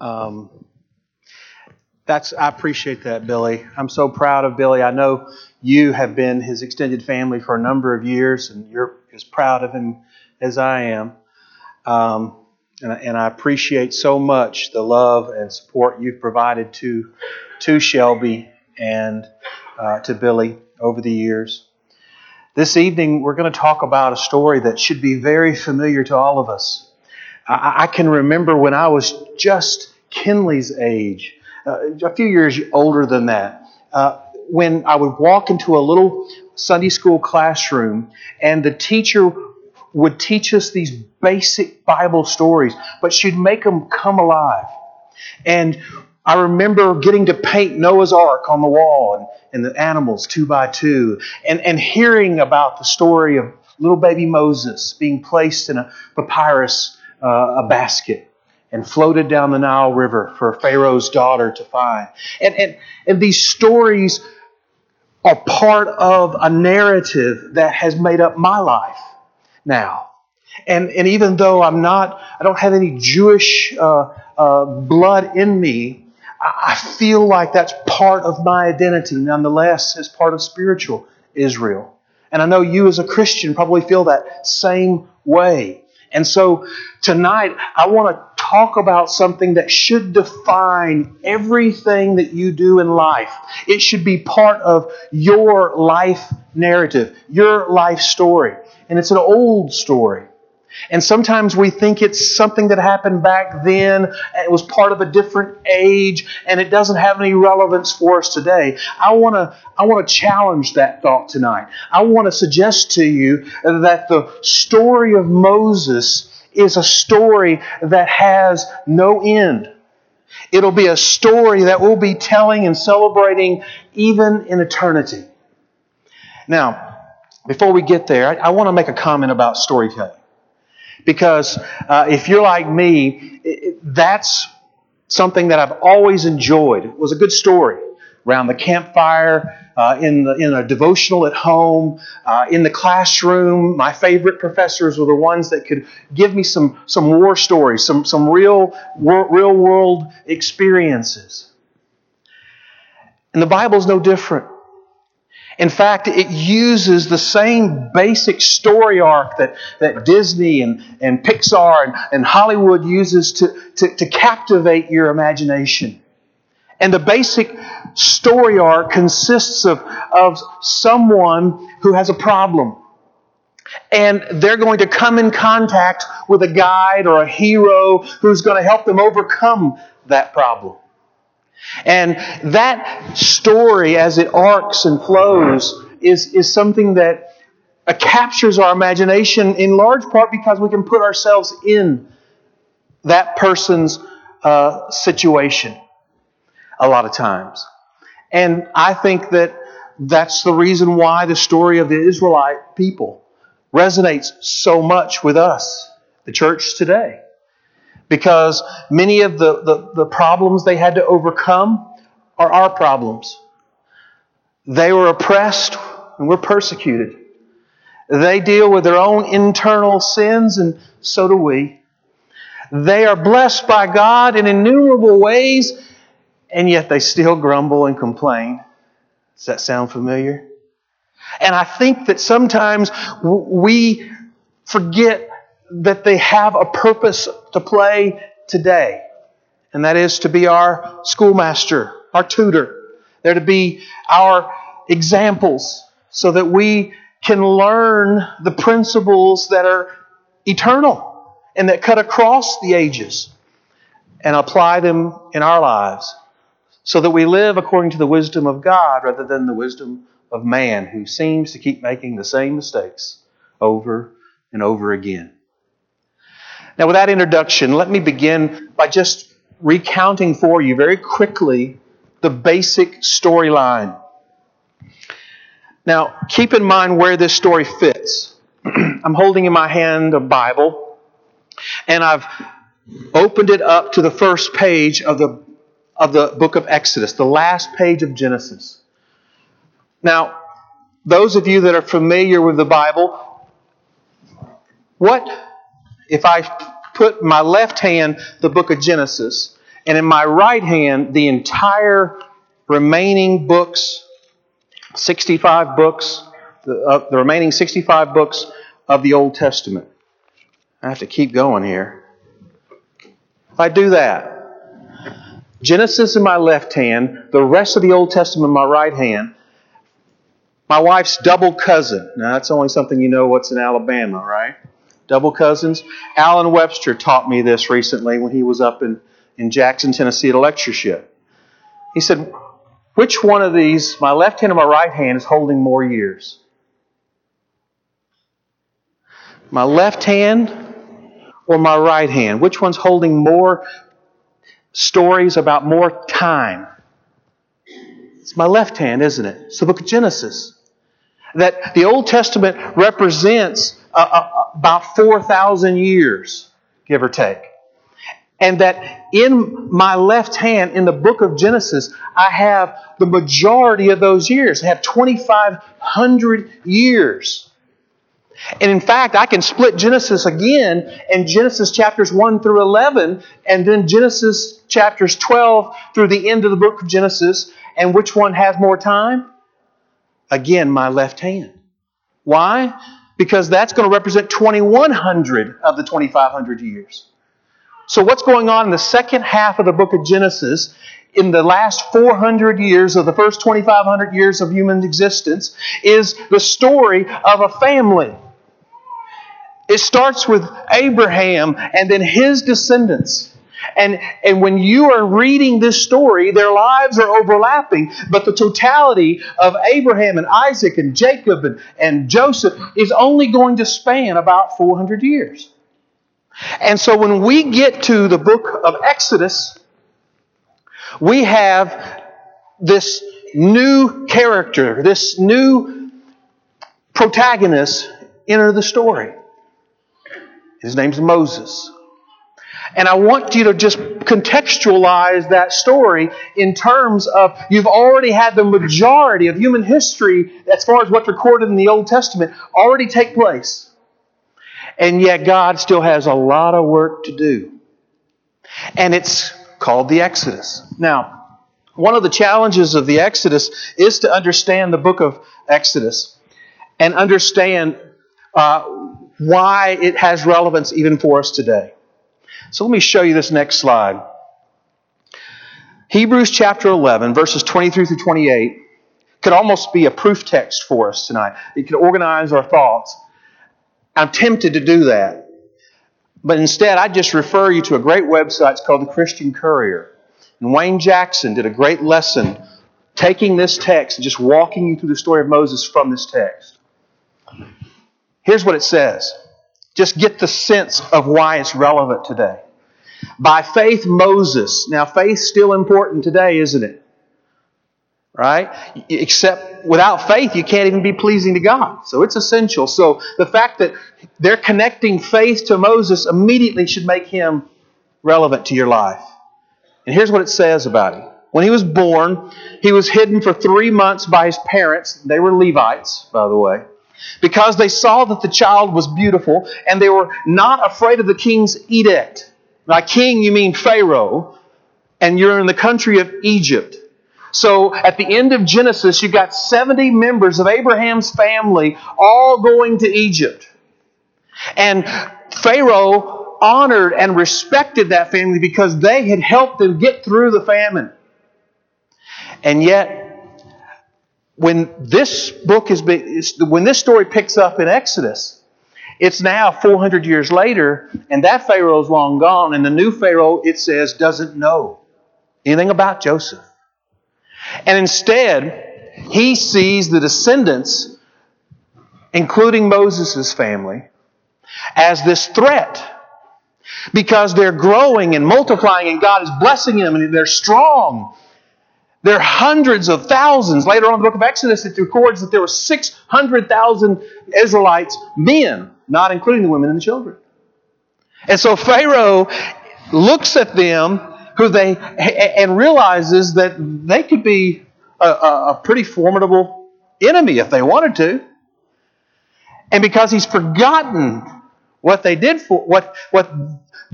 Um, that's I appreciate that, Billy. I'm so proud of Billy. I know you have been his extended family for a number of years, and you're as proud of him as I am. Um, and, and, I appreciate so much the love and support you've provided to to Shelby and uh, to Billy over the years. This evening, we're going to talk about a story that should be very familiar to all of us. I, I can remember when I was just Kinley's age, uh, a few years older than that, uh, when I would walk into a little Sunday school classroom and the teacher would teach us these basic Bible stories, but she'd make them come alive. And I remember getting to paint Noah's Ark on the wall and, and the animals two by two, and, and hearing about the story of little baby Moses being placed in a papyrus uh, a basket and floated down the Nile River for Pharaoh's daughter to find. And, and, and these stories are part of a narrative that has made up my life now. And, and even though I'm not, I don't have any Jewish uh, uh, blood in me, I feel like that's part of my identity, nonetheless, as part of spiritual Israel. And I know you as a Christian probably feel that same way. And so tonight, I want to talk about something that should define everything that you do in life. It should be part of your life narrative, your life story. And it's an old story. And sometimes we think it's something that happened back then, it was part of a different age, and it doesn't have any relevance for us today. I want to I want to challenge that thought tonight. I want to suggest to you that the story of Moses is a story that has no end. It'll be a story that we'll be telling and celebrating even in eternity. Now, before we get there, I, I want to make a comment about storytelling. Because uh, if you're like me, it, that's something that I've always enjoyed. It was a good story around the campfire, uh, in, the, in a devotional at home, uh, in the classroom. My favorite professors were the ones that could give me some, some war stories, some, some real, real world experiences. And the Bible's no different. In fact, it uses the same basic story arc that, that Disney and, and Pixar and, and Hollywood uses to, to, to captivate your imagination. And the basic story arc consists of, of someone who has a problem. And they're going to come in contact with a guide or a hero who's going to help them overcome that problem. And that story, as it arcs and flows, is, is something that uh, captures our imagination in large part because we can put ourselves in that person's uh, situation a lot of times. And I think that that's the reason why the story of the Israelite people resonates so much with us, the church today because many of the, the, the, problems they had to overcome are our problems. They were oppressed and were persecuted. They deal with their own internal sins, and so do we. They are blessed by God in innumerable ways, and yet they still grumble and complain. Does that sound familiar? And I think that sometimes we forget that they have a purpose to play today, and that is to be our schoolmaster, our tutor. They're to be our examples so that we can learn the principles that are eternal and that cut across the ages and apply them in our lives so that we live according to the wisdom of God rather than the wisdom of man who seems to keep making the same mistakes over and over again. Now, with that introduction, let me begin by just recounting for you very quickly the basic storyline. Now, keep in mind where this story fits. I'm holding in my hand a Bible, and I've opened it up to the first page of the, of the book of Exodus, the last page of Genesis. Now, those of you that are familiar with the Bible, what if I put my left hand the book of Genesis and in my right hand, the entire remaining books, 65 books, the, uh, the remaining 65 books of the Old Testament. I have to keep going here. If I do that, Genesis in my left hand, the rest of the Old Testament in my right hand, my wife's double cousin. Now, that's only something you know what's in Alabama, right? Double cousins. Alan Webster taught me this recently when he was up in, in Jackson, Tennessee at a lectureship. He said, Which one of these, my left hand or my right hand, is holding more years? My left hand or my right hand? Which one's holding more stories about more time? It's my left hand, isn't it? It's the book of Genesis that the Old Testament represents uh, about 4,000 years, give or take. And that in my left hand, in the book of Genesis, I have the majority of those years. I have 2,500 years. And in fact, I can split Genesis again and Genesis chapters 1 through 11, and then Genesis chapters 12 through the end of the book of Genesis. And which one has more time? Again, my left hand. Why? Because that's going to represent 2,100 of the 2,500 years. So, what's going on in the second half of the book of Genesis in the last 400 years of the first 2,500 years of human existence is the story of a family. It starts with Abraham and then his descendants. And, and when you are reading this story, their lives are overlapping, but the totality of Abraham and Isaac and Jacob and, and Joseph is only going to span about 400 years. And so when we get to the book of Exodus, we have this new character, this new protagonist enter the story. His name's Moses. And I want you to just contextualize that story in terms of you've already had the majority of human history, as far as what's recorded in the Old Testament, already take place. And yet God still has a lot of work to do. And it's called the Exodus. Now, one of the challenges of the Exodus is to understand the book of Exodus and understand uh, why it has relevance even for us today. So let me show you this next slide. Hebrews chapter 11, verses 23 through 28, could almost be a proof text for us tonight. It could organize our thoughts. I'm tempted to do that. But instead, I just refer you to a great website. It's called the Christian Courier. And Wayne Jackson did a great lesson taking this text and just walking you through the story of Moses from this text. Here's what it says just get the sense of why it's relevant today. By faith, Moses. Now, faith's still important today, isn't it? Right? Except without faith, you can't even be pleasing to God. So it's essential. So the fact that they're connecting faith to Moses immediately should make him relevant to your life. And here's what it says about him. When he was born, he was hidden for three months by his parents. They were Levites, by the way because they saw that the child was beautiful and they were not afraid of the king's edict. By king, you mean Pharaoh, and you're in the country of Egypt. So at the end of Genesis, you've got 70 members of Abraham's family all going to Egypt. And Pharaoh honored and respected that family because they had helped them get through the famine. And yet, when this book is when this story picks up in Exodus, it's now 400 years later, and that Pharaoh is long gone, and the new Pharaoh, it says, doesn't know anything about Joseph. And instead, he sees the descendants, including Moses' family, as this threat because they're growing and multiplying, and God is blessing them, and they're strong there are hundreds of thousands. Later on in the book of Exodus, it records that there were 600,000 Israelites, men, not including the women and the children. And so Pharaoh looks at them who they and realizes that they could be a, a, pretty formidable enemy if they wanted to. And because he's forgotten what they did for what what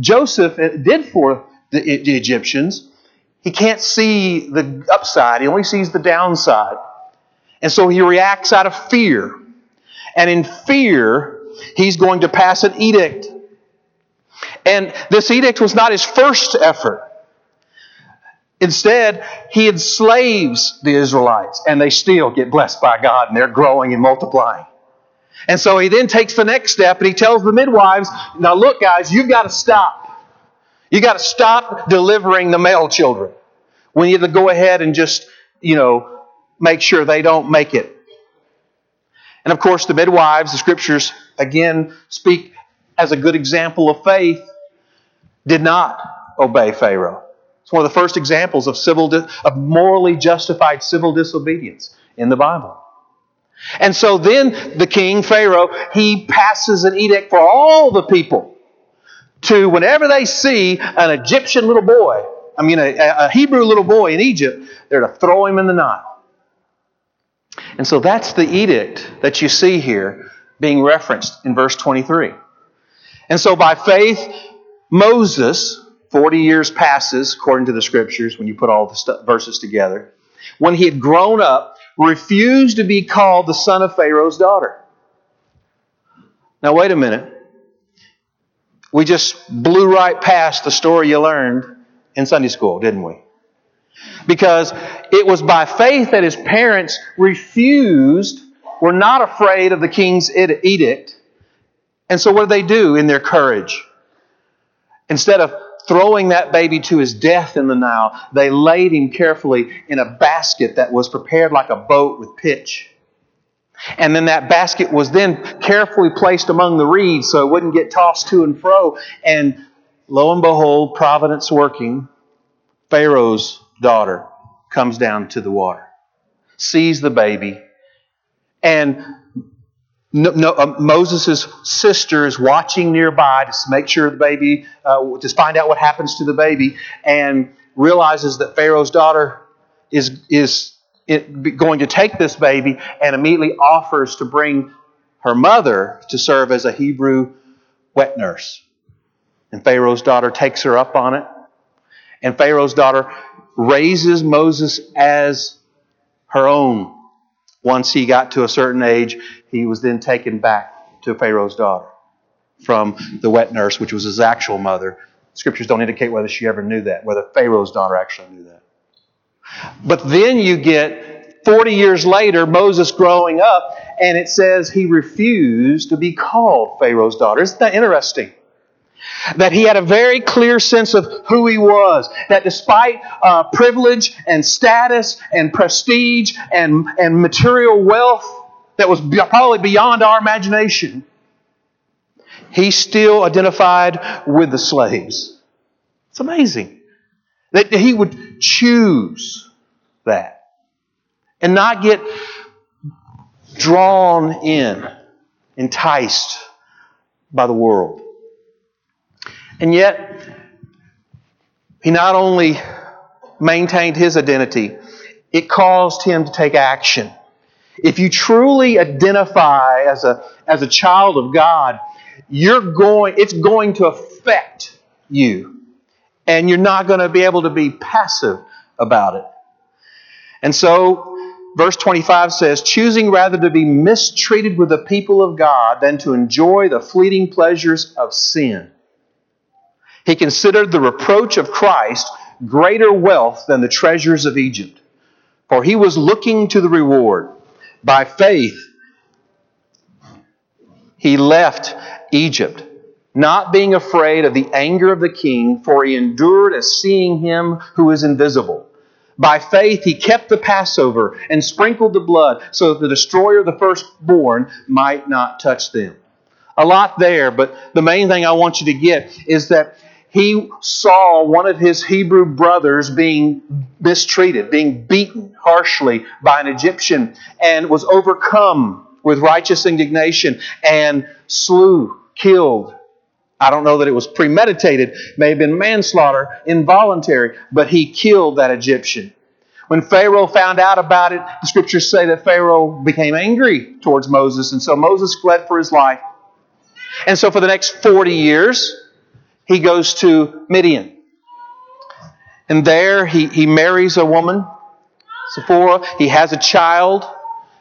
Joseph did for the, the Egyptians. He can't see the upside, he only sees the downside. And so he reacts out of fear. And in fear, he's going to pass an edict. And this edict was not his first effort. Instead, he enslaves the Israelites, and they still get blessed by God, and they're growing and multiplying. And so he then takes the next step, and he tells the midwives, Now look, guys, you've got to stop. You've got to stop delivering the male children. We need to go ahead and just, you know, make sure they don't make it. And of course, the midwives, the scriptures, again, speak as a good example of faith, did not obey Pharaoh. It's one of the first examples of civil, of morally justified civil disobedience in the Bible. And so then the king, Pharaoh, he passes an edict for all the people to, whenever they see an Egyptian little boy, I mean, a, a Hebrew little boy in Egypt, they're to throw him in the Nile. And so that's the edict that you see here being referenced in verse 23. And so by faith, Moses, 40 years passes, according to the scriptures, when you put all the st- verses together, when he had grown up, refused to be called the son of Pharaoh's daughter. Now, wait a minute. We just blew right past the story you learned in Sunday school, didn't we? Because it was by faith that his parents refused, were not afraid of the king's edict. And so, what did they do in their courage? Instead of throwing that baby to his death in the Nile, they laid him carefully in a basket that was prepared like a boat with pitch. And then that basket was then carefully placed among the reeds so it wouldn't get tossed to and fro. And lo and behold, providence working, Pharaoh's daughter comes down to the water, sees the baby, and no, no, uh, Moses' sister is watching nearby to make sure the baby, uh, to find out what happens to the baby, and realizes that Pharaoh's daughter is, is it, going to take this baby and immediately offers to bring her mother to serve as a Hebrew wet nurse. And Pharaoh's daughter takes her up on it. And Pharaoh's daughter raises Moses as her own once he got to a certain age, he was then taken back to Pharaoh's daughter from the wet nurse, which was his actual mother. Scriptures don't indicate whether she ever knew that, whether Pharaoh's daughter actually knew that. But then you get 40 years later, Moses growing up, and it says he refused to be called Pharaoh's daughter. Isn't that interesting? That he had a very clear sense of who he was. That despite uh, privilege and status and prestige and, and material wealth that was probably beyond our imagination, he still identified with the slaves. It's amazing that he would choose that and not get drawn in, enticed by the world. And yet, he not only maintained his identity, it caused him to take action. If you truly identify as a, as a child of God, you're going, it's going to affect you. And you're not going to be able to be passive about it. And so, verse 25 says, choosing rather to be mistreated with the people of God than to enjoy the fleeting pleasures of sin. He considered the reproach of Christ greater wealth than the treasures of Egypt, for he was looking to the reward. By faith, he left Egypt, not being afraid of the anger of the king, for he endured as seeing him who is invisible. By faith, he kept the Passover and sprinkled the blood so that the destroyer of the firstborn might not touch them. A lot there, but the main thing I want you to get is that he saw one of his Hebrew brothers being mistreated, being beaten harshly by an Egyptian, and was overcome with righteous indignation and slew, killed. I don't know that it was premeditated, may have been manslaughter, involuntary, but he killed that Egyptian. When Pharaoh found out about it, the scriptures say that Pharaoh became angry towards Moses, and so Moses fled for his life. And so for the next 40 years, he goes to Midian. And there he, he marries a woman, Zipporah. He has a child,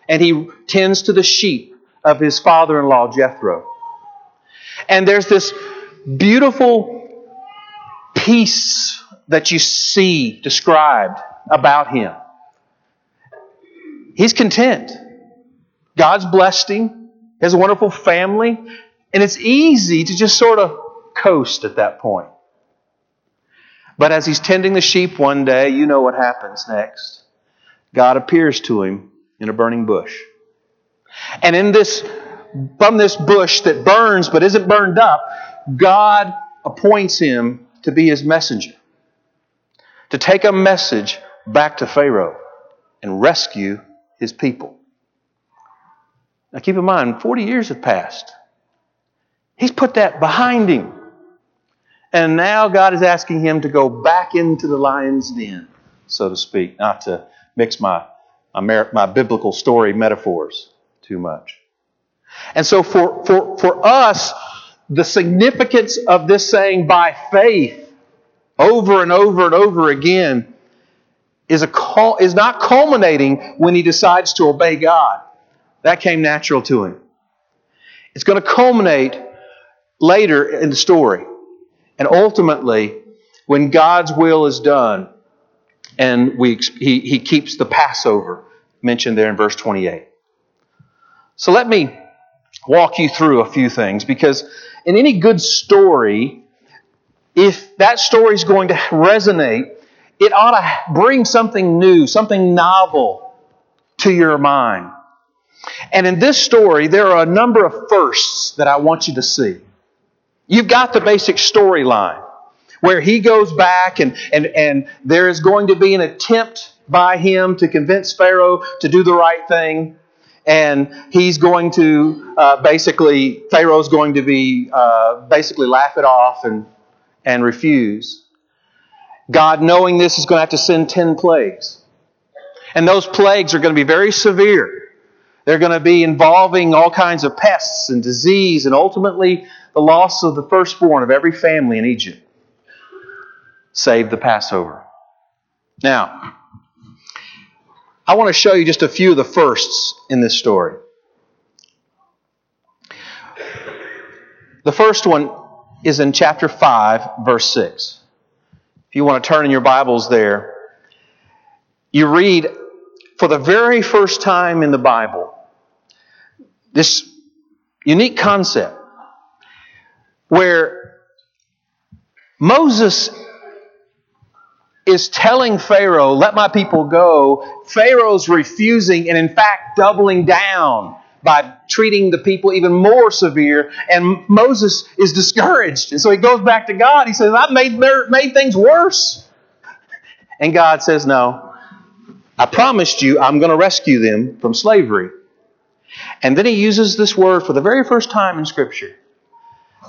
and he tends to the sheep of his father in law, Jethro. And there's this beautiful peace that you see described about him. He's content. God's blessed him. He has a wonderful family. And it's easy to just sort of coast at that point. But as he's tending the sheep one day, you know what happens next. God appears to him in a burning bush. And in this, from this bush that burns but isn't burned up, God appoints him to be his messenger, to take a message back to Pharaoh and rescue his people. Now keep in mind, 40 years have passed. He's put that behind him. And now God is asking him to go back into the lion's den, so to speak, not to mix my, my, my biblical story metaphors too much. And so for, for, for us, the significance of this saying by faith over and over and over again is, a is not culminating when he decides to obey God. That came natural to him. It's going to culminate later in the story. And ultimately, when God's will is done, and we, he, he keeps the Passover mentioned there in verse 28. So let me walk you through a few things because in any good story, if that story is going to resonate, it ought to bring something new, something novel to your mind. And in this story, there are a number of firsts that I want you to see. You've got the basic storyline where he goes back and, and, and there is going to be an attempt by him to convince Pharaoh to do the right thing. And he's going to uh, basically, Pharaoh's going to be uh, basically laugh it off and, and refuse. God, knowing this, is going to have to send 10 plagues. And those plagues are going to be very severe. They're going to be involving all kinds of pests and disease and ultimately the loss of the firstborn of every family in Egypt. Save the Passover. Now, I want to show you just a few of the firsts in this story. The first one is in chapter 5, verse 6. If you want to turn in your Bibles there, you read for the very first time in the Bible this unique concept where Moses is telling Pharaoh, let my people go. Pharaoh's refusing and, in fact, doubling down by treating the people even more severe. And Moses is discouraged. And so he goes back to God. He says, I've made, made things worse. And God says, No, I promised you I'm going to rescue them from slavery. And then he uses this word for the very first time in Scripture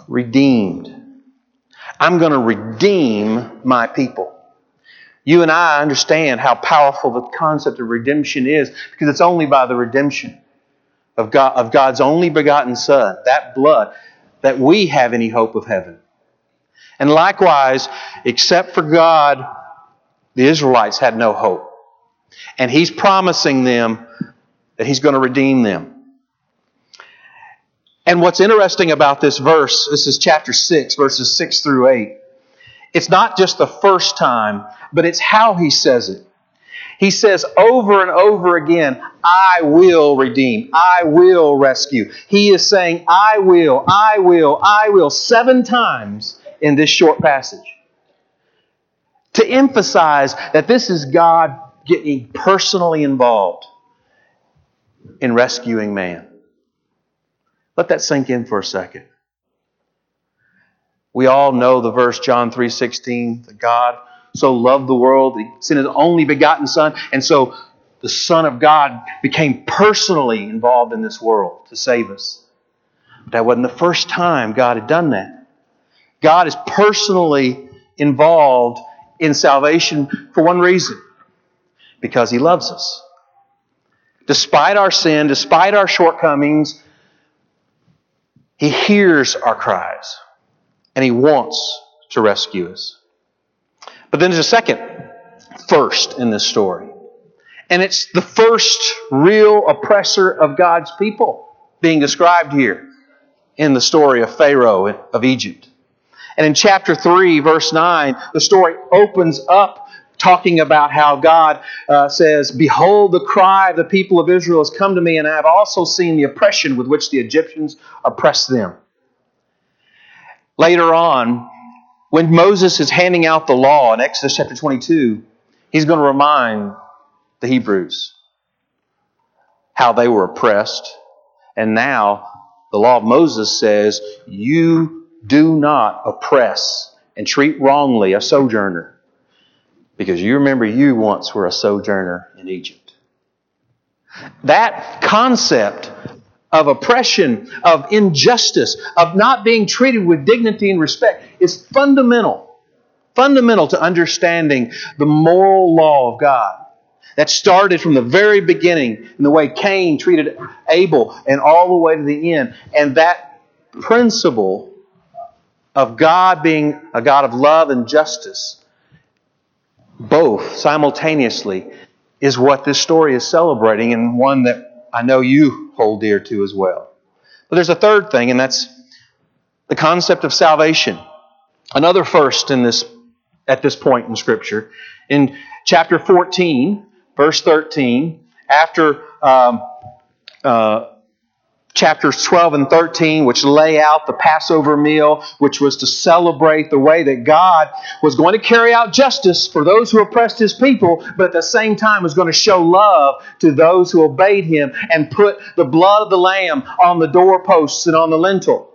redeemed. I'm going to redeem my people. You and I understand how powerful the concept of redemption is because it's only by the redemption of, God, of God's only begotten Son, that blood, that we have any hope of heaven. And likewise, except for God, the Israelites had no hope. And He's promising them that He's going to redeem them. And what's interesting about this verse, this is chapter 6, verses 6 through 8. It's not just the first time, but it's how he says it. He says over and over again, I will redeem, I will rescue. He is saying, I will, I will, I will, seven times in this short passage. To emphasize that this is God getting personally involved in rescuing man. Let that sink in for a second. We all know the verse John 3:16, that God so loved the world, that he sent his only begotten son, and so the son of God became personally involved in this world to save us. But that wasn't the first time God had done that. God is personally involved in salvation for one reason, because he loves us. Despite our sin, despite our shortcomings, he hears our cries and He wants to rescue us. But then there's a second first in this story. And it's the first real oppressor of God's people being described here in the story of Pharaoh of Egypt. And in chapter 3, verse 9, the story opens up talking about how God uh, says, Behold, the cry of the people of Israel has come to me, and I have also seen the oppression with which the Egyptians oppress them. Later on, when Moses is handing out the law in Exodus chapter 22, he's going to remind the Hebrews how they were oppressed. And now the law of Moses says, You do not oppress and treat wrongly a sojourner. Because you remember you once were a sojourner in Egypt. That concept of oppression, of injustice, of not being treated with dignity and respect is fundamental, fundamental to understanding the moral law of God. That started from the very beginning in the way Cain treated Abel and all the way to the end. And that principle of God being a God of love and justice, both simultaneously, is what this story is celebrating and one that I know you hold dear to as well. But there's a third thing, and that's the concept of salvation. Another first in this at this point in Scripture. In chapter 14, verse 13, after um, uh, chapters 12 and 13, which lay out the Passover meal, which was to celebrate the way that God was going to carry out justice for those who oppressed his people, but at the same time was going to show love to those who obeyed him and put the blood of the lamb on the doorposts and on the lintel.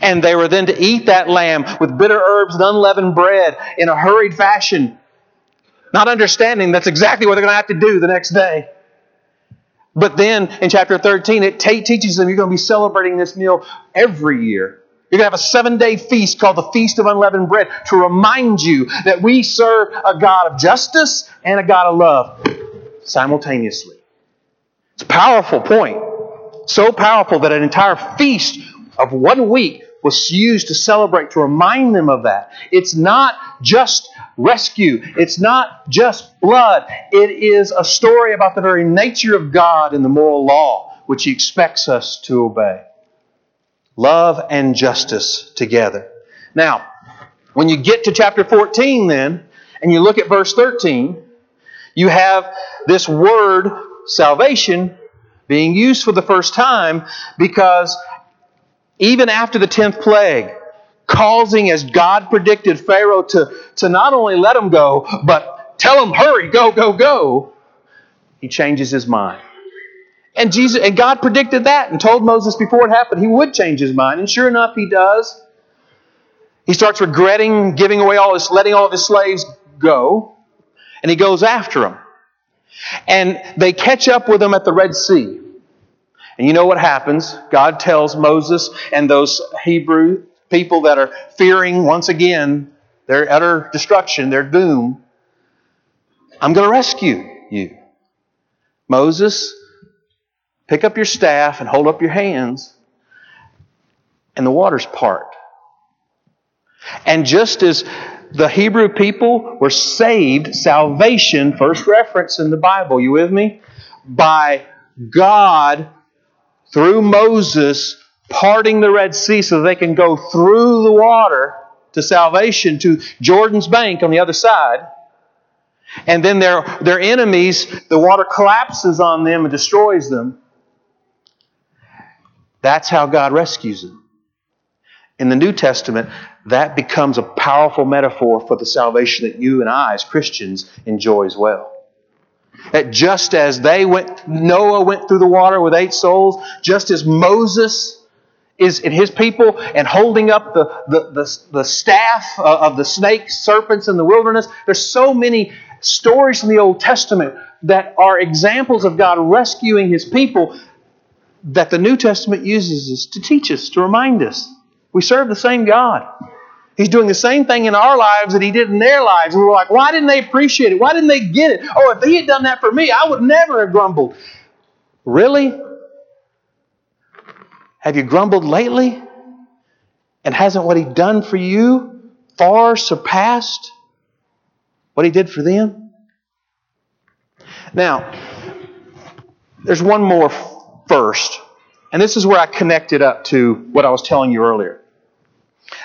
And they were then to eat that lamb with bitter herbs and unleavened bread in a hurried fashion not understanding that's exactly what they're going to have to do the next day. But then in chapter 13, it t- teaches them you're going to be celebrating this meal every year. You're going to have a seven day feast called the Feast of Unleavened Bread to remind you that we serve a God of justice and a God of love simultaneously. It's a powerful point. So powerful that an entire feast of one week was used to celebrate, to remind them of that. It's not just rescue, it's not just blood. It is a story about the very nature of God and the moral law which He expects us to obey. Love and justice together. Now, when you get to chapter 14, then, and you look at verse 13, you have this word, salvation, being used for the first time because even after the tenth plague, causing, as God predicted, Pharaoh to, to not only let him go, but tell him, hurry, go, go, go, he changes his mind. And Jesus and God predicted that and told Moses before it happened he would change his mind. And sure enough, he does. He starts regretting giving away all his, letting all of his slaves go, and he goes after them. And they catch up with him at the Red Sea. And you know what happens? God tells Moses and those Hebrew people that are fearing once again their utter destruction, their doom, I'm going to rescue you. Moses, pick up your staff and hold up your hands, and the waters part. And just as the Hebrew people were saved, salvation, first reference in the Bible, you with me? By God through Moses parting the Red Sea so they can go through the water to salvation to Jordan's bank on the other side. And then their, their enemies, the water collapses on them and destroys them. That's how God rescues them. In the New Testament, that becomes a powerful metaphor for the salvation that you and I, as Christians, enjoy as well. That just as they went, Noah went through the water with eight souls, just as Moses is in his people and holding up the, the, the, the staff uh, of the snake serpents in the wilderness, there's so many stories in the Old Testament that are examples of God rescuing his people that the New Testament uses us to teach us, to remind us. We serve the same God. He's doing the same thing in our lives that he did in their lives. And we're like, why didn't they appreciate it? Why didn't they get it? Oh, if he had done that for me, I would never have grumbled. Really? Have you grumbled lately? And hasn't what he done for you far surpassed what he did for them? Now, there's one more first, and this is where I connect it up to what I was telling you earlier.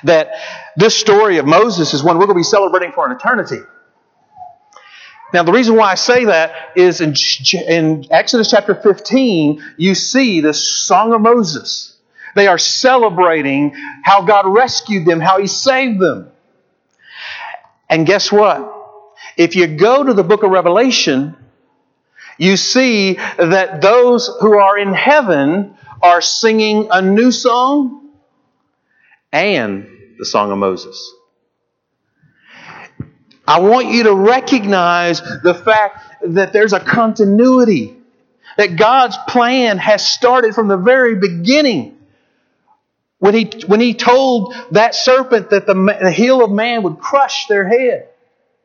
That this story of Moses is one we're going to be celebrating for an eternity. Now, the reason why I say that is in, in Exodus chapter 15, you see the Song of Moses. They are celebrating how God rescued them, how He saved them. And guess what? If you go to the book of Revelation, you see that those who are in heaven are singing a new song and the Song of Moses. I want you to recognize the fact that there's a continuity, that God's plan has started from the very beginning. When he, when he told that serpent that the, the heel of man would crush their head,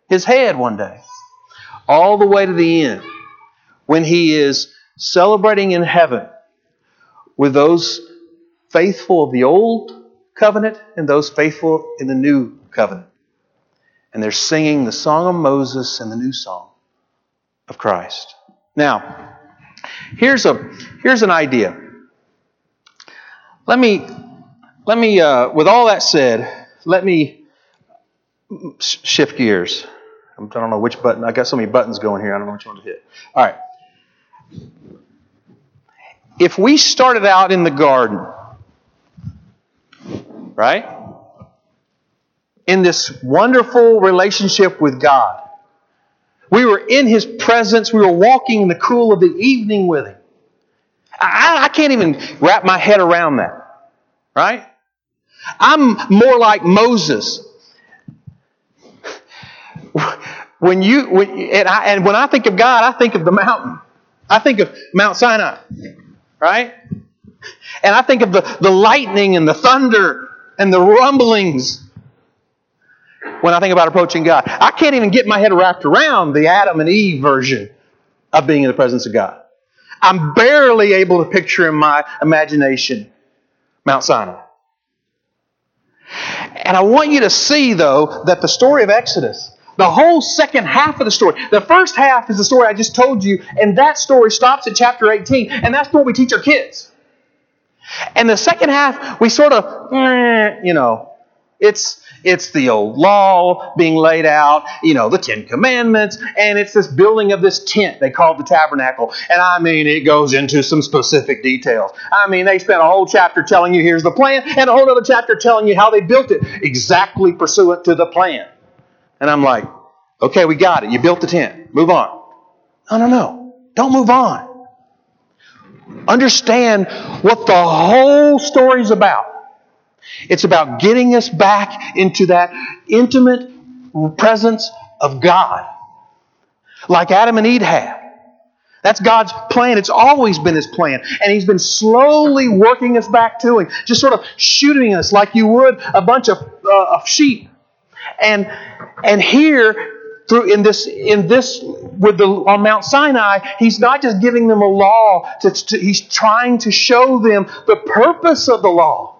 his head one day, all the way to the end, when he is celebrating in heaven with those faithful of the old covenant and those faithful in the new covenant and they're singing the song of Moses and the new song of Christ. Now, here's a here's an idea. Let me let me uh, with all that said, let me shift gears. I don't know which button. I got so many buttons going here. I don't know which one to hit. All right. If we started out in the garden, right? in this wonderful relationship with God. We were in His presence. We were walking in the cool of the evening with Him. I, I can't even wrap my head around that. Right? I'm more like Moses. When you when, and, I, and when I think of God, I think of the mountain. I think of Mount Sinai, right? And I think of the, the lightning and the thunder and the rumblings when I think about approaching God. I can't even get my head wrapped around the Adam and Eve version of being in the presence of God. I'm barely able to picture in my imagination Mount Sinai. And I want you to see, though, that the story of Exodus, the whole second half of the story, the first half is the story I just told you, and that story stops at chapter 18, and that's what we teach our kids. And the second half, we sort of, eh, you know, it's it's the old law being laid out, you know, the Ten Commandments, and it's this building of this tent they call the tabernacle. And I mean, it goes into some specific details. I mean, they spent a whole chapter telling you here's the plan, and a whole other chapter telling you how they built it, exactly pursuant to the plan. And I'm like, okay, we got it. You built the tent. Move on. No, no, no. Don't move on. Understand what the whole story's about. It's about getting us back into that intimate presence of God, like Adam and Eve had. That's God's plan. It's always been His plan. And He's been slowly working us back to Him, just sort of shooting us like you would a bunch of, uh, of sheep. And, and here, through in this in this with the on Mount Sinai, he's not just giving them a law. To, to, he's trying to show them the purpose of the law.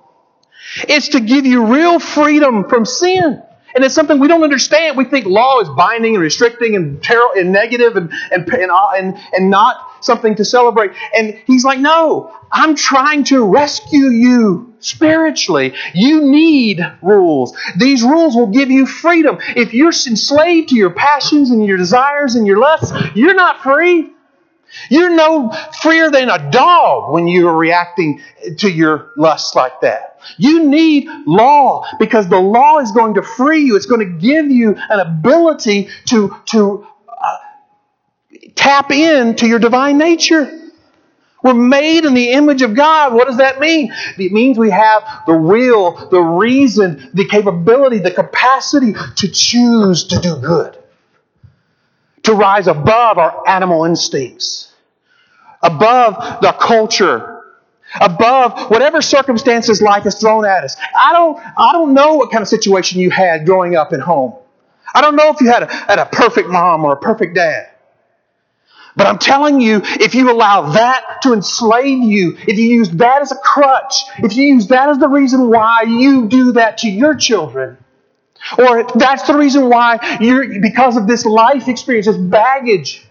It's to give you real freedom from sin. And it's something we don't understand. We think law is binding and restricting and, ter- and negative and, and, and, uh, and, and not something to celebrate. And he's like, no, I'm trying to rescue you spiritually. You need rules. These rules will give you freedom. If you're enslaved to your passions and your desires and your lusts, you're not free. You're no freer than a dog when you're reacting to your lusts like that. You need law because the law is going to free you. It's going to give you an ability to, to uh, tap into your divine nature. We're made in the image of God. What does that mean? It means we have the will, the reason, the capability, the capacity to choose to do good to rise above our animal instincts, above the culture, above whatever circumstances life has thrown at us. I don't, I don't know what kind of situation you had growing up at home. I don't know if you had a, had a perfect mom or a perfect dad. But I'm telling you, if you allow that to enslave you, if you use that as a crutch, if you use that as the reason why you do that to your children, Or that's the reason why you're, because of this life experience, this baggage,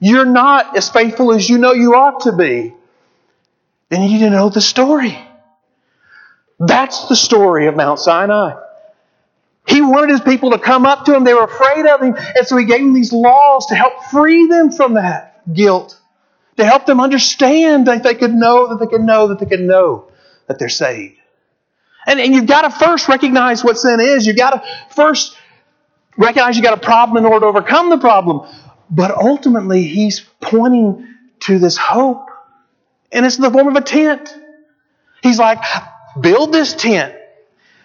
you're not as faithful as you know you ought to be. Then you need to know the story. That's the story of Mount Sinai. He wanted his people to come up to him. They were afraid of him. And so he gave them these laws to help free them from that guilt, to help them understand that they could know, that they could know, that they could know that they're saved. And, and you've got to first recognize what sin is. You've got to first recognize you've got a problem in order to overcome the problem. But ultimately, he's pointing to this hope. And it's in the form of a tent. He's like, build this tent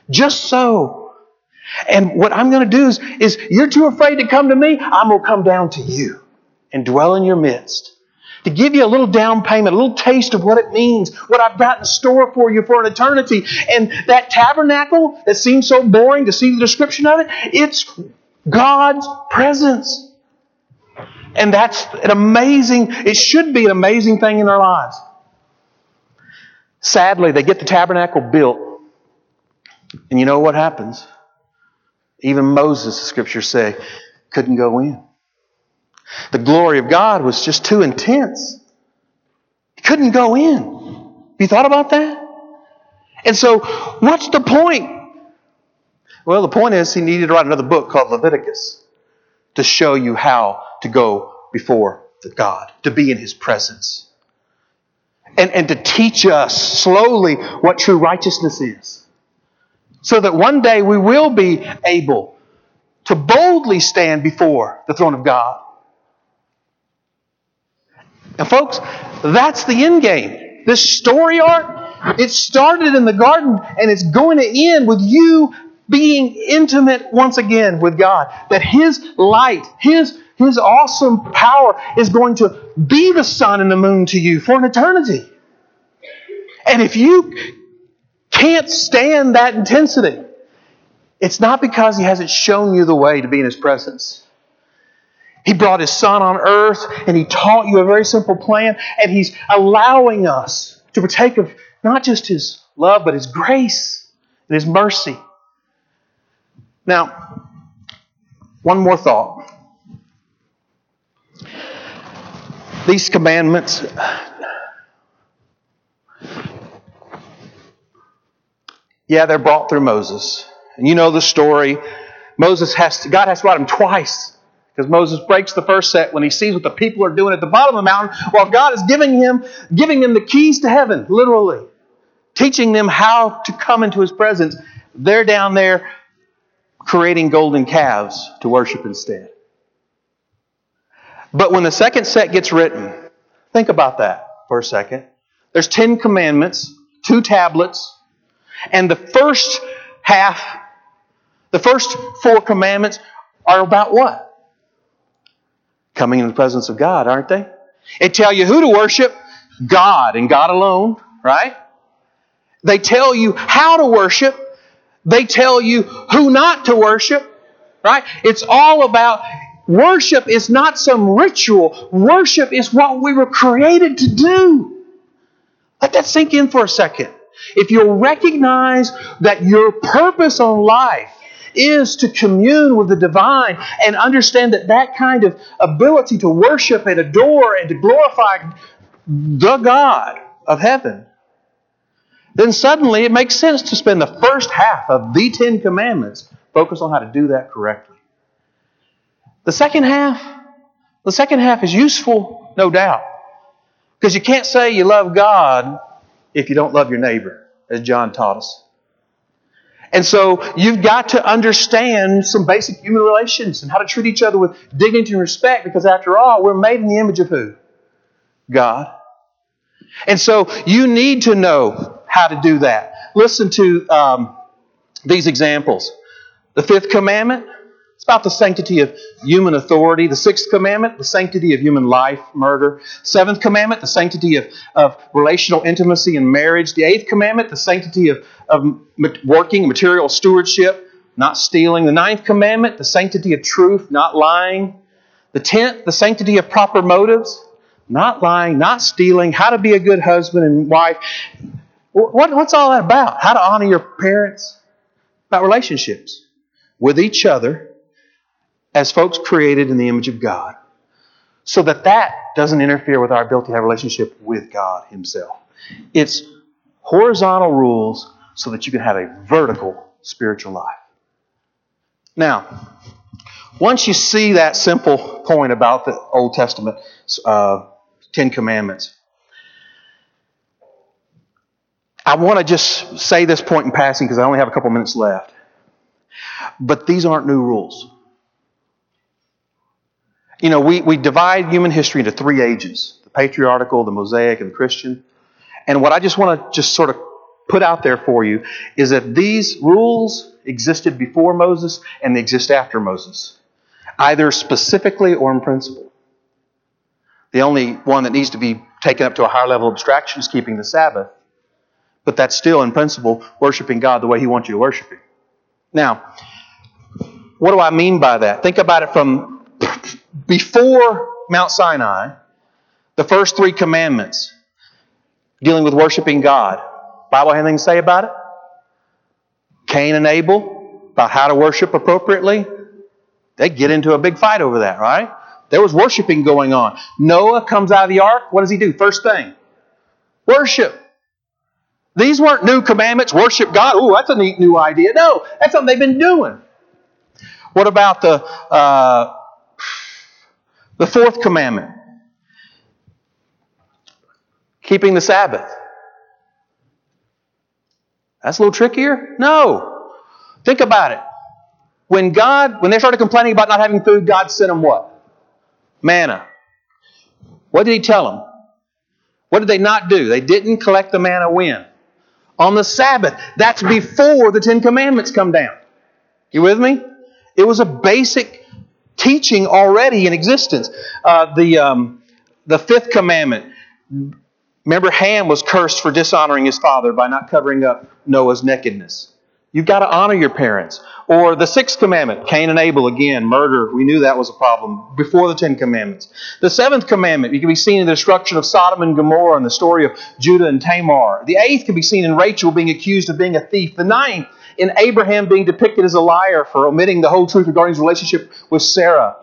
just so and what I'm going to do is, is you're too afraid to come to me, I'm going to come down to you and dwell in your midst. To give you a little down payment, a little taste of what it means, what I've got in store for you for an eternity. And that tabernacle that seems so boring to see the description of it, it's God's presence. And that's an amazing, it should be an amazing thing in our lives. Sadly, they get the tabernacle built. And you know what happens? Even Moses, the scriptures say, couldn't go in. The glory of God was just too intense. He couldn't go in. Have you thought about that? And so, what's the point? Well, the point is he needed to write another book called Leviticus to show you how to go before the God, to be in his presence. And, and to teach us slowly what true righteousness is so that one day we will be able to boldly stand before the throne of God. And folks, that's the end game. This story arc, it started in the garden and it's going to end with you being intimate once again with God. That His light, His, His awesome power is going to be the sun and the moon to you for an eternity. And if you can't stand that intensity, it's not because He hasn't shown you the way to be in His presence. He brought His Son on earth and He taught you a very simple plan, and He's allowing us to partake of not just His love, but His grace and His mercy. Now, one more thought. These commandments Yeah, they're brought through Moses. And you know the story. Moses has to, God has to write them twice because Moses breaks the first set when he sees what the people are doing at the bottom of the mountain while God is giving him giving them the keys to heaven, literally. Teaching them how to come into his presence. They're down there creating golden calves to worship instead. But when the second set gets written, think about that for a second. There's 10 commandments, two tablets, and the first half, the first four commandments are about what? Coming in the presence of God, aren't they? It tell you who to worship, God and God alone, right? They tell you how to worship. They tell you who not to worship, right? It's all about worship is not some ritual. Worship is what we were created to do. Let that sink in for a second if you'll recognize that your purpose on life is to commune with the divine and understand that that kind of ability to worship and adore and to glorify the God of heaven, then suddenly it makes sense to spend the first half of the Ten Commandments focused on how to do that correctly. The second half, the second half is useful, no doubt. Because you can't say you love God if you don't love your neighbor, as John taught us. And so you've got to understand some basic human relations and how to treat each other with dignity and respect because, after all, we're made in the image of who? God. And so you need to know how to do that. Listen to um, these examples. The fifth commandment it's about the sanctity of human authority. The sixth commandment, the sanctity of human life, murder. Seventh commandment, the sanctity of, of relational intimacy and marriage. The eighth commandment, the sanctity of, of working, material stewardship, not stealing. The ninth commandment, the sanctity of truth, not lying. The tenth, the sanctity of proper motives, not lying, not stealing, how to be a good husband and wife. What, what's all that about? How to honor your parents? About relationships with each other as folks created in the image of God so that that doesn't interfere with our ability to have a relationship with God Himself. It's horizontal rules so that you can have a vertical spiritual life. Now, once you see that simple point about the Old Testament uh, Ten Commandments, I want to just say this point in passing because I only have a couple minutes left. But these aren't new rules. You know, we, we divide human history into three ages the patriarchal, the Mosaic, and the Christian. And what I just want to just sort of put out there for you is that these rules existed before Moses and they exist after Moses, either specifically or in principle. The only one that needs to be taken up to a higher level of abstraction is keeping the Sabbath. But that's still, in principle, worshiping God the way He wants you to worship Him. Now, what do I mean by that? Think about it from before Mount Sinai, the first three commandments dealing with worshiping God. Bible have anything to say about it? Cain and Abel, about how to worship appropriately. They get into a big fight over that, right? There was worshiping going on. Noah comes out of the ark. What does he do? First thing, worship. These weren't new commandments. Worship God. Ooh, that's a neat new idea. No, that's something they've been doing. What about the uh, the fourth commandment? Keeping the Sabbath. That's a little trickier? No. Think about it. When God, when they started complaining about not having food, God sent them what? Manna. What did He tell them? What did they not do? They didn't collect the manna when? On the Sabbath. That's before the Ten Commandments come down. You with me? It was a basic teaching already in existence. Uh, the, um, the fifth commandment Remember, Ham was cursed for dishonoring his father by not covering up Noah's nakedness. You've got to honor your parents. Or the sixth commandment, Cain and Abel, again, murder. We knew that was a problem before the Ten Commandments. The seventh commandment, you can be seen in the destruction of Sodom and Gomorrah and the story of Judah and Tamar. The eighth can be seen in Rachel being accused of being a thief. The ninth, in Abraham being depicted as a liar for omitting the whole truth regarding his relationship with Sarah.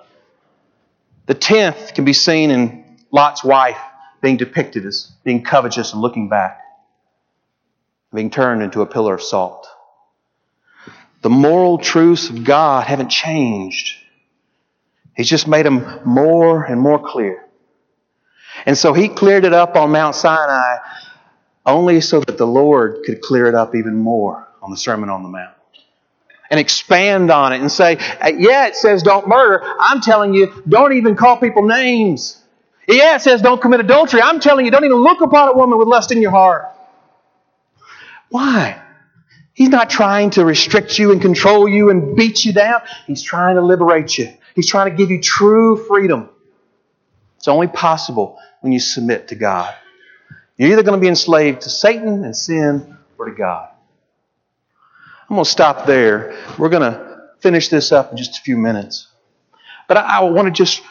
The tenth can be seen in Lot's wife being depicted as being covetous and looking back, being turned into a pillar of salt. The moral truths of God haven't changed. He's just made them more and more clear. And so he cleared it up on Mount Sinai only so that the Lord could clear it up even more on the Sermon on the Mount. And expand on it and say, uh, yeah, it says don't murder. I'm telling you, don't even call people names. Yeah, it says don't commit adultery. I'm telling you, don't even look upon a woman with lust in your heart. Why? He's not trying to restrict you and control you and beat you down. He's trying to liberate you. He's trying to give you true freedom. It's only possible when you submit to God. You're either going to be enslaved to Satan and sin or to God. I'm going to stop there. We're going to finish this up in just a few minutes. But I, I want to just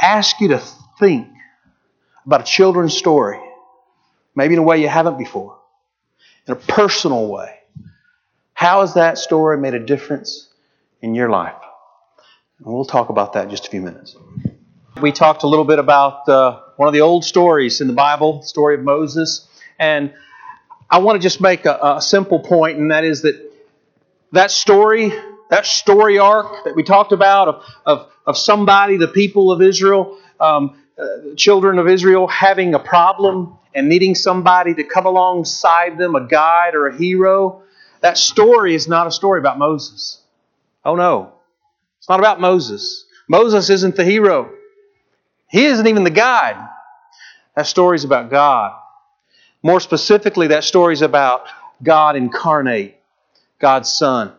ask you to think about a children's story, maybe in a way you haven't before, in a personal way. How has that story made a difference in your life? And we'll talk about that in just a few minutes. We talked a little bit about uh, one of the old stories in the Bible, the story of Moses. And I want to just make a, a simple point, and that is that that story, that story arc that we talked about of, of, of somebody, the people of Israel, um, uh, children of Israel having a problem and needing somebody to come alongside them, a guide or a hero, that story is not a story about Moses. Oh no. It's not about Moses. Moses isn't the hero. He isn't even the guide. That story is about God. More specifically, that story is about God incarnate, God's Son.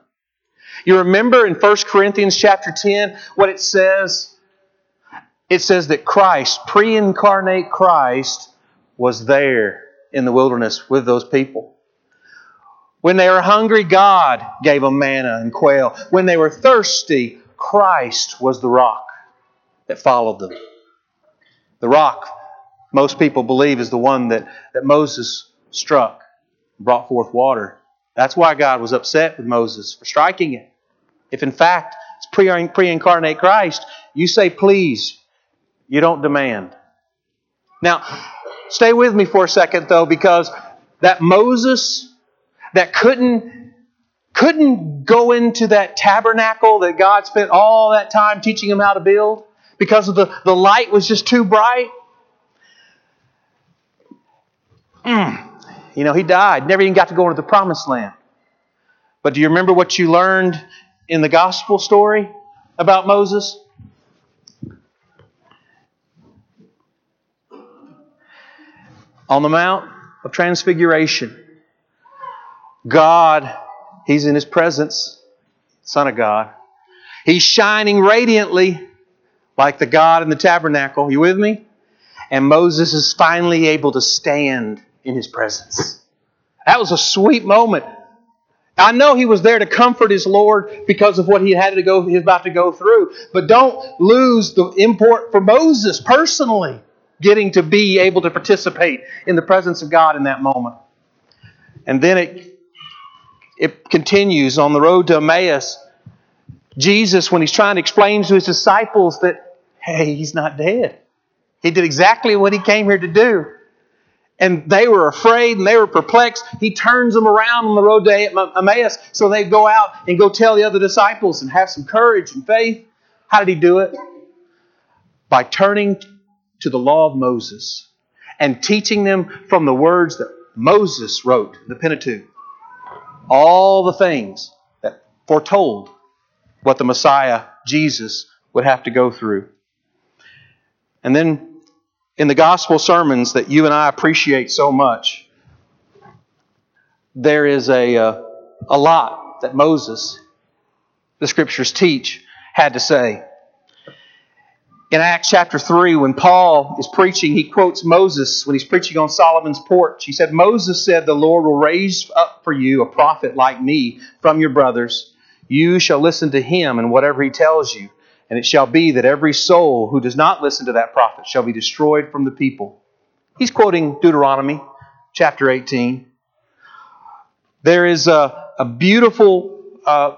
You remember in 1 Corinthians chapter 10 what it says it says that Christ, pre incarnate Christ, was there in the wilderness with those people. When they were hungry, God gave them manna and quail. When they were thirsty, Christ was the rock that followed them. The rock, most people believe, is the one that, that Moses struck, brought forth water. That's why God was upset with Moses for striking it. if in fact it's pre incarnate Christ, you say please, you don't demand. Now, stay with me for a second though, because that Moses that couldn't couldn't go into that tabernacle that God spent all that time teaching him how to build because of the, the light was just too bright. Mm. You know, he died, never even got to go into the promised land. But do you remember what you learned in the gospel story about Moses? On the Mount of Transfiguration, God, He's in His presence, Son of God. He's shining radiantly like the God in the tabernacle. You with me? And Moses is finally able to stand in His presence. That was a sweet moment. I know he was there to comfort his Lord because of what he had to go, he was about to go through. But don't lose the import for Moses personally getting to be able to participate in the presence of God in that moment. And then it, it continues on the road to Emmaus. Jesus, when he's trying to explain to his disciples that, hey, he's not dead. He did exactly what he came here to do and they were afraid and they were perplexed. He turns them around on the road to Emmaus so they go out and go tell the other disciples and have some courage and faith. How did he do it? By turning to the law of Moses and teaching them from the words that Moses wrote, the Pentateuch. All the things that foretold what the Messiah, Jesus, would have to go through. And then in the gospel sermons that you and I appreciate so much, there is a, uh, a lot that Moses, the scriptures teach, had to say. In Acts chapter 3, when Paul is preaching, he quotes Moses when he's preaching on Solomon's porch. He said, Moses said, The Lord will raise up for you a prophet like me from your brothers. You shall listen to him and whatever he tells you. And it shall be that every soul who does not listen to that prophet shall be destroyed from the people. He's quoting Deuteronomy chapter 18. There is a, a beautiful uh,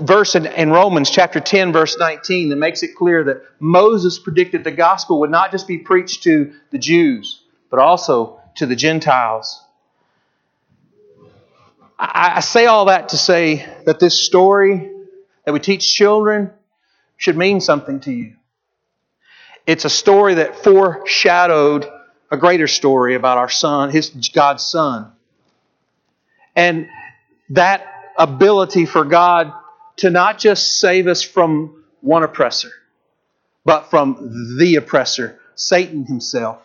verse in, in Romans chapter 10, verse 19, that makes it clear that Moses predicted the gospel would not just be preached to the Jews, but also to the Gentiles. I, I say all that to say that this story that we teach children should mean something to you. It's a story that foreshadowed a greater story about our son, his God's son. And that ability for God to not just save us from one oppressor, but from the oppressor, Satan himself,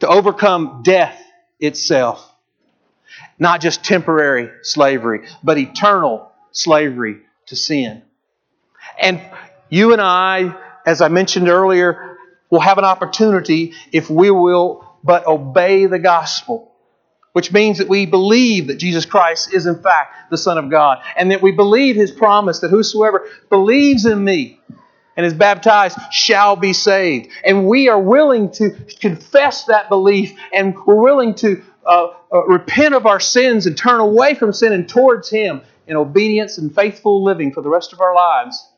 to overcome death itself. Not just temporary slavery, but eternal slavery to sin. And you and I, as I mentioned earlier, will have an opportunity if we will but obey the gospel, which means that we believe that Jesus Christ is in fact the Son of God, and that we believe His promise that whosoever believes in me and is baptized shall be saved. And we are willing to confess that belief, and we're willing to uh, uh, repent of our sins and turn away from sin and towards Him in obedience and faithful living for the rest of our lives.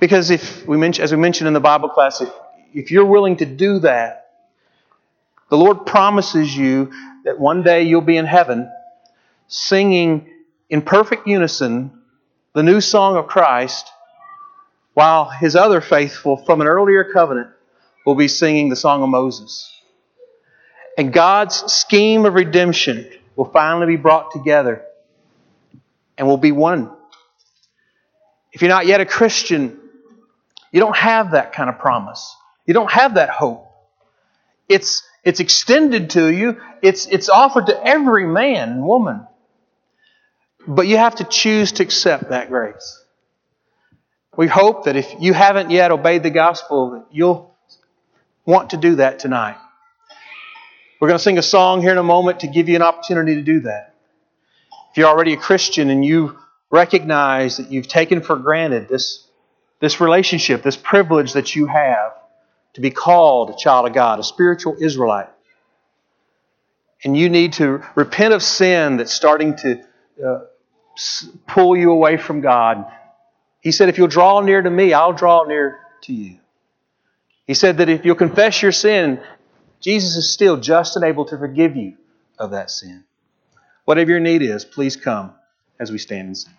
Because if we mention, as we mentioned in the Bible class, if, if you're willing to do that, the Lord promises you that one day you'll be in heaven singing in perfect unison the new song of Christ, while his other faithful from an earlier covenant will be singing the song of Moses. And God's scheme of redemption will finally be brought together and will be one. If you're not yet a Christian, you don't have that kind of promise. You don't have that hope. It's, it's extended to you, it's, it's offered to every man and woman. But you have to choose to accept that grace. We hope that if you haven't yet obeyed the gospel, that you'll want to do that tonight. We're going to sing a song here in a moment to give you an opportunity to do that you're already a Christian and you recognize that you've taken for granted this, this relationship, this privilege that you have to be called a child of God, a spiritual Israelite, and you need to repent of sin that's starting to uh, pull you away from God, he said, If you'll draw near to me, I'll draw near to you. He said that if you'll confess your sin, Jesus is still just and able to forgive you of that sin. Whatever your need is, please come as we stand and sing.